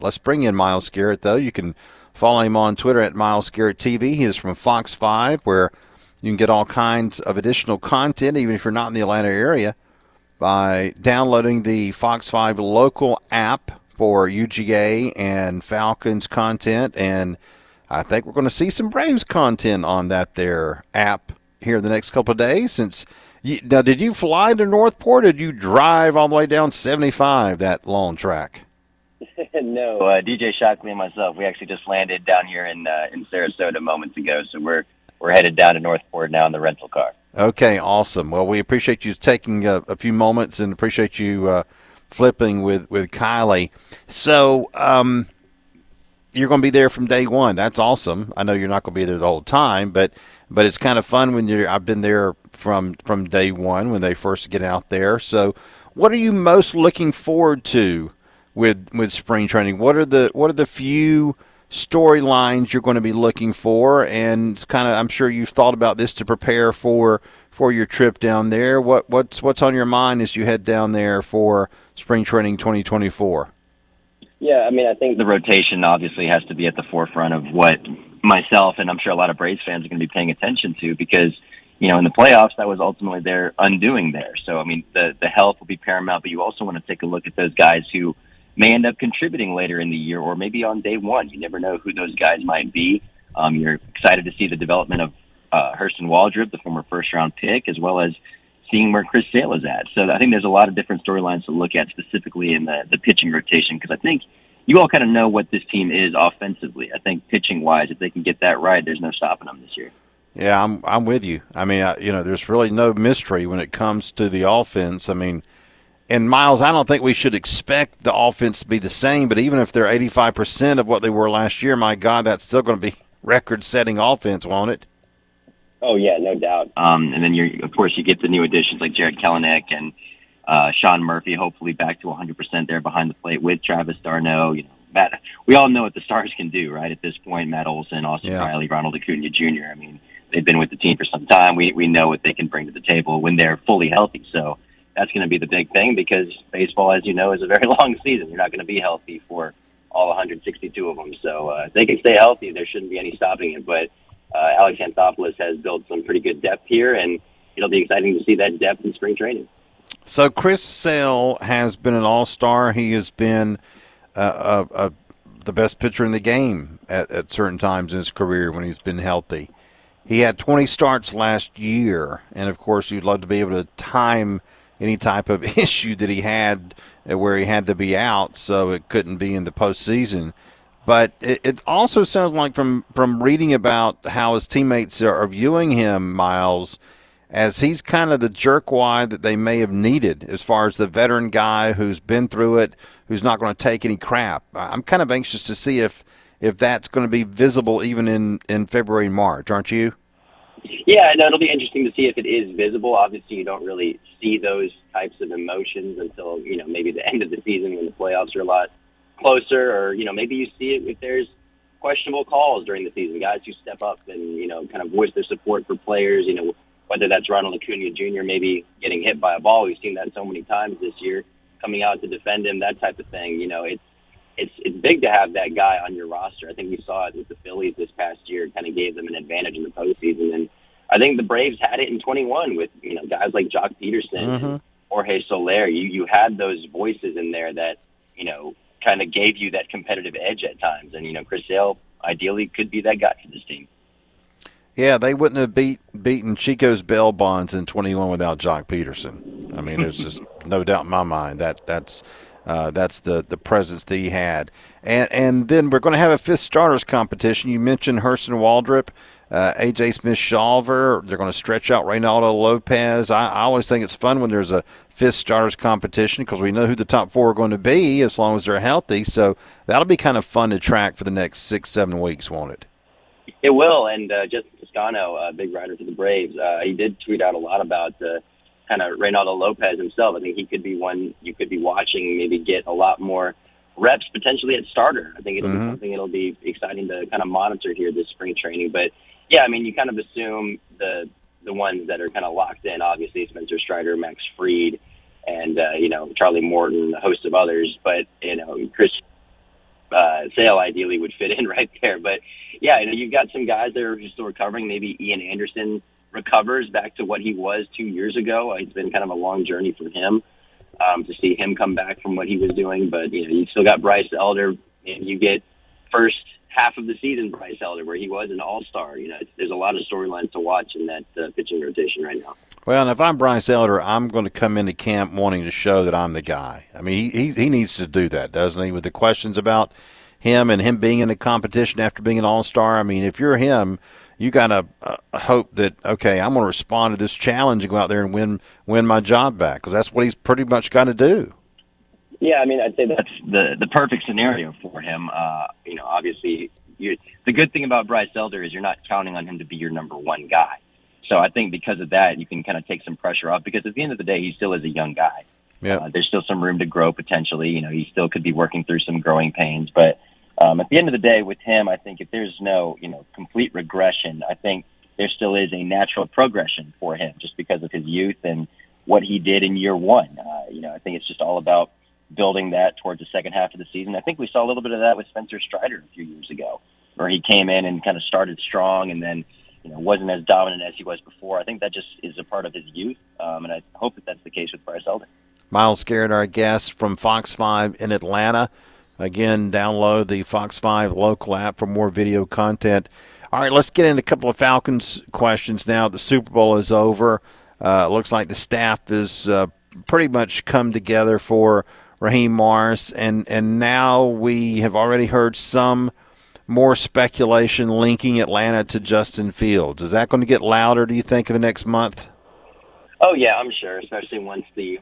Let's bring in Miles Garrett, though. You can follow him on Twitter at Miles Garrett TV. He is from Fox 5, where you can get all kinds of additional content, even if you're not in the Atlanta area, by downloading the Fox 5 local app for UGA and Falcons content. And I think we're going to see some Braves content on that there app here in the next couple of days. Since you, now, did you fly to North Port? or Did you drive all the way down 75 that long track? No, uh, DJ Shockley and myself, we actually just landed down here in uh, in Sarasota moments ago, so we're we're headed down to North Port now in the rental car. Okay, awesome. Well, we appreciate you taking a, a few moments and appreciate you uh, flipping with with Kylie. So, um, you're going to be there from day one. That's awesome. I know you're not going to be there the whole time, but but it's kind of fun when you're. I've been there from from day one when they first get out there. So, what are you most looking forward to with with spring training? What are the what are the few storylines you're going to be looking for? And kind of, I'm sure you've thought about this to prepare for for your trip down there. What what's what's on your mind as you head down there for spring training 2024? Yeah, I mean, I think the rotation obviously has to be at the forefront of what myself and I'm sure a lot of Braves fans are going to be paying attention to because you know in the playoffs that was ultimately their undoing there. So I mean, the the health will be paramount, but you also want to take a look at those guys who may end up contributing later in the year or maybe on day one. You never know who those guys might be. Um, you're excited to see the development of uh, Hurston Waldrep, the former first round pick, as well as seeing where Chris Sale is at. So I think there's a lot of different storylines to look at specifically in the, the pitching rotation because I think you all kind of know what this team is offensively. I think pitching wise, if they can get that right, there's no stopping them this year. Yeah, I'm I'm with you. I mean, I, you know, there's really no mystery when it comes to the offense. I mean, and Miles, I don't think we should expect the offense to be the same. But even if they're 85 percent of what they were last year, my God, that's still going to be record-setting offense, won't it? Oh yeah, no doubt. Um, and then you of course you get the new additions like Jarred Kelenic and uh, Sean Murphy, hopefully back to 100% there behind the plate with Travis d'Arnaud. You know, Matt, we all know what the Stars can do, right? At this point, Matt Olson, Austin yeah. Riley, Ronald Acuna Jr. I mean, they've been with the team for some time. We we know what they can bring to the table when they're fully healthy. So that's going to be the big thing because baseball, as you know, is a very long season. You're not going to be healthy for all 162 of them. So uh, if they can stay healthy, there shouldn't be any stopping it. But uh, Alex Anthopoulos has built some pretty good depth here, and it'll be exciting to see that depth in spring training. So Chris Sale has been an all-star. He has been uh, a, a, the best pitcher in the game at, at certain times in his career when he's been healthy. He had 20 starts last year, and of course, you'd love to be able to time any type of issue that he had uh, where he had to be out, so it couldn't be in the postseason. But it, it also sounds like from from reading about how his teammates are viewing him, Miles, as he's kind of the jerkwad that they may have needed as far as the veteran guy who's been through it, who's not going to take any crap. I'm kind of anxious to see if if that's going to be visible even in in February and March, aren't you? Yeah, no, it'll be interesting to see if it is visible. Obviously, you don't really see those types of emotions until you know maybe the end of the season when the playoffs are a lot closer, or you know maybe you see it if there's questionable calls during the season, guys who step up and you know kind of voice their support for players. You know whether that's Ronald Acuna Jr. maybe getting hit by a ball. We've seen that so many times this year, coming out to defend him, that type of thing. You know, it's it's it's big to have that guy on your roster. I think we saw it with the Phillies this past year. Kind of gave them an advantage in the postseason, and I think the Braves had it in 21 with you know guys like Joc Pederson, mm-hmm. Jorge Soler. You you had those voices in there that you know kind of gave you that competitive edge at times. And you know, Chris Sale ideally could be that guy for this team. Yeah, they wouldn't have beat beaten Chico's bail bonds in 21 without Joc Pederson. I mean, there's just no doubt in my mind that that's uh, that's the the presence that he had. And and then we're going to have a fifth starters competition. You mentioned Hurston Waldrep. Uh, AJ Smith Shawver. They're going to stretch out Reynaldo Lopez. I, I, always think it's fun when there's a fifth starters competition because we know who the top four are going to be as long as they're healthy. So that'll be kind of fun to track for the next six, seven weeks, won't it? It will. And uh, Justin Toscano, a big writer for the Braves, uh, he did tweet out a lot about uh, kind of Reynaldo Lopez himself. I think he could be one you could be watching, maybe get a lot more reps potentially at starter. I think it'll mm-hmm. be something it'll be exciting to kind of monitor here this spring training. But yeah, I mean, you kind of assume the the ones that are kind of locked in. Obviously, Spencer Strider, Max Fried, and uh, you know Charlie Morton, a host of others. But you know Chris uh, Sale ideally would fit in right there. But yeah, you know, you've got some guys that are still recovering. Maybe Ian Anderson recovers back to what he was two years ago. It's been kind of a long journey for him um, to see him come back from what he was doing. But you know, you still got Bryce Elder, and you get first half of the season Bryce Elder, where he was an All Star. You know, there's a lot of storylines to watch in that uh, pitching rotation right now. Well, and if I'm Bryce Elder, I'm going to come into camp wanting to show that I'm the guy. I mean, he, he, he needs to do that, doesn't he? With the questions about him and him being in a competition after being an All Star. I mean, if you're him, you got to uh, hope that okay, I'm going to respond to this challenge and go out there and win win my job back because that's what he's pretty much got to do. Yeah, I mean, I'd say that's the the perfect scenario for him. Uh, you know, obviously, you, the good thing about Bryce Elder is you're not counting on him to be your number one guy. So I think because of that, you can kind of take some pressure off because at the end of the day, he still is a young guy. Yeah. Uh, there's still some room to grow potentially. You know, he still could be working through some growing pains, but um, at the end of the day, with him, I think if there's no you know complete regression, I think there still is a natural progression for him just because of his youth and what he did in year one. Uh, you know, I think it's just all about building that towards the second half of the season. I think we saw a little bit of that with Spencer Strider a few years ago, where he came in and kind of started strong and then you know wasn't as dominant as he was before. I think that just is a part of his youth, um, and I hope that that's the case with Bryce Elder. Miles Garrett, our guest from Fox 5 in Atlanta. Again, download the Fox 5 local app for more video content. All right, let's get into a couple of Falcons questions now. The Super Bowl is over. Uh, looks like the staff is uh, pretty much come together for Raheem Morris, and, and now we have already heard some more speculation linking Atlanta to Justin Fields. Is that going to get louder, do you think, in the next month? Oh, yeah, I'm sure, especially once the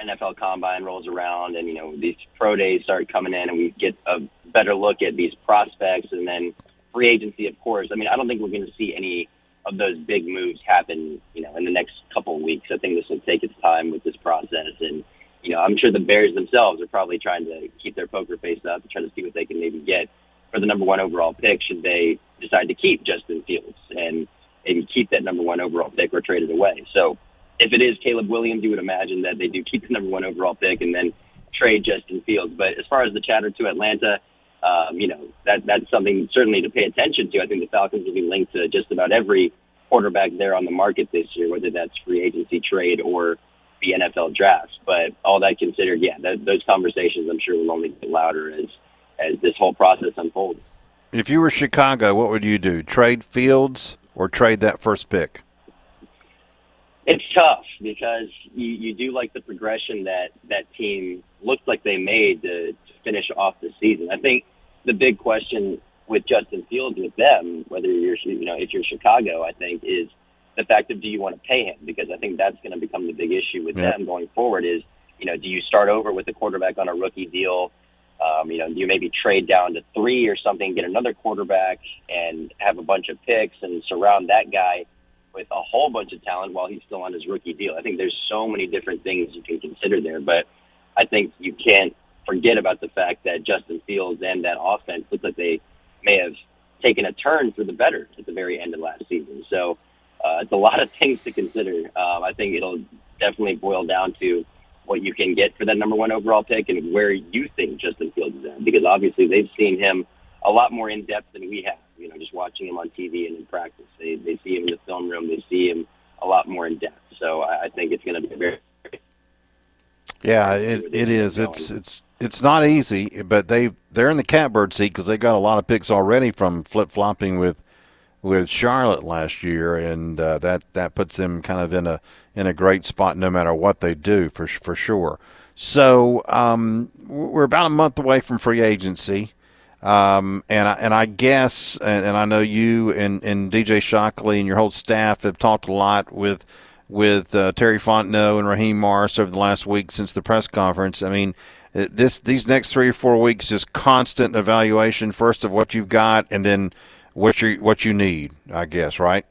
NFL Combine rolls around and you know these pro days start coming in and we get a better look at these prospects and then free agency, of course. I mean, I don't think we're going to see any of those big moves happen, you know, in the next couple of weeks. I think this will take its time with this process, and you know, I'm sure the Bears themselves are probably trying to keep their poker face up and try to see what they can maybe get for the number one overall pick should they decide to keep Justin Fields and and keep that number one overall pick or trade it away. So if it is Caleb Williams, you would imagine that they do keep the number one overall pick and then trade Justin Fields. But as far as the chatter to Atlanta, um, you know that that's something certainly to pay attention to. I think the Falcons will be linked to just about every quarterback there on the market this year, whether that's free agency trade or the NFL draft. But all that considered, yeah, th- those conversations I'm sure will only get louder as as this whole process unfolds. If you were Chicago, what would you do? Trade Fields or trade that first pick? It's tough because you, you do like the progression that that team looked like they made to, to finish off the season. I think the big question with Justin Fields with them, whether you're you know if you're Chicago, I think is the fact of do you want to pay him because I think that's going to become the big issue with Yeah. them going forward. Is you know do you start over with a quarterback on a rookie deal? Um, you know, do you maybe trade down to three or something, get another quarterback, and have a bunch of picks and surround that guy with a whole bunch of talent while he's still on his rookie deal. I think there's so many different things you can consider there, but I think you can't forget about the fact that Justin Fields and that offense look like they may have taken a turn for the better at the very end of last season. So uh, it's a lot of things to consider. Um, I think it'll definitely boil down to what you can get for that number one overall pick and where you think Justin Fields is at, because obviously they've seen him a lot more in depth than we have. You know, just watching him on TV and in practice, they they see him in the film room. They see him a lot more in depth. So I, I think it's going to be very. Yeah, it, it is. It's it's it's not easy, but they they're in the catbird seat because they got a lot of picks already from flip flopping with with Charlotte last year, and uh, that that puts them kind of in a in a great spot no matter what they do for for sure. So um, we're about a month away from free agency. Um, and I, and I guess, and, and I know you and, and DJ Shockley and your whole staff have talked a lot with with uh, Terry Fontenot and Raheem Morris over the last week since the press conference. I mean, uh, this these next three or four weeks is constant evaluation first of what you've got and then what you what you need. I guess right.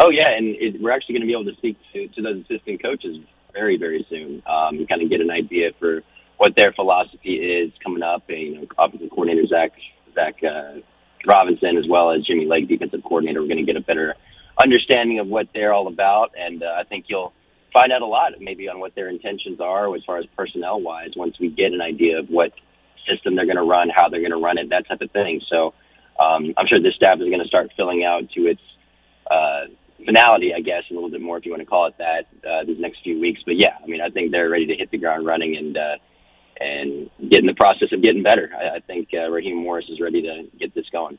Oh yeah, and it, we're actually going to be able to speak to, to those assistant coaches very very soon. Um, kind of get an idea for what their philosophy is coming up. And, you know, offensive coordinator Zac Zac uh, Robinson as well as Jimmy Lake, defensive coordinator. We're going to get a better understanding of what they're all about, and uh, I think you'll find out a lot maybe on what their intentions are as far as personnel wise once we get an idea of what system they're going to run, how they're going to run it, that type of thing. So um, I'm sure this staff is going to start filling out to its uh, finality, I guess, a little bit more if you want to call it that, uh, these next few weeks. But yeah, I mean, I think they're ready to hit the ground running and uh, and get in the process of getting better. I, I think uh, Raheem Morris is ready to get this going.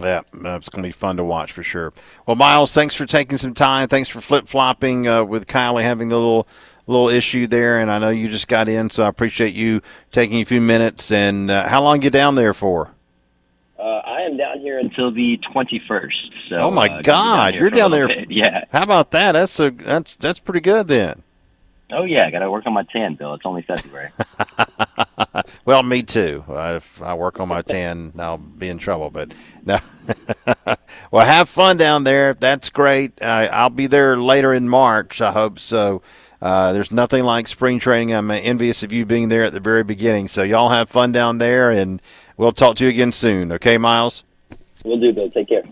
Yeah, it's going to be fun to watch for sure. Well, Miles, thanks for taking some time. Thanks for flip flopping uh, with Kylie having the little little issue there, and I know you just got in, so I appreciate you taking a few minutes. And uh, how long you down there for? Uh, I am down here until the twenty first. So, oh my uh, God, down you're down there. Yeah. How about that? That's a that's that's pretty good then. Oh yeah, I got to work on my tan, Bill. It's only February. well, me too. Uh, if I work on my tan, I'll be in trouble. But no. well, have fun down there. That's great. Uh, I'll be there later in March. I hope so. Uh, there's nothing like spring training. I'm envious of you being there at the very beginning. So y'all have fun down there, and we'll talk to you again soon. Okay, Miles. We'll do, Bill. Take care.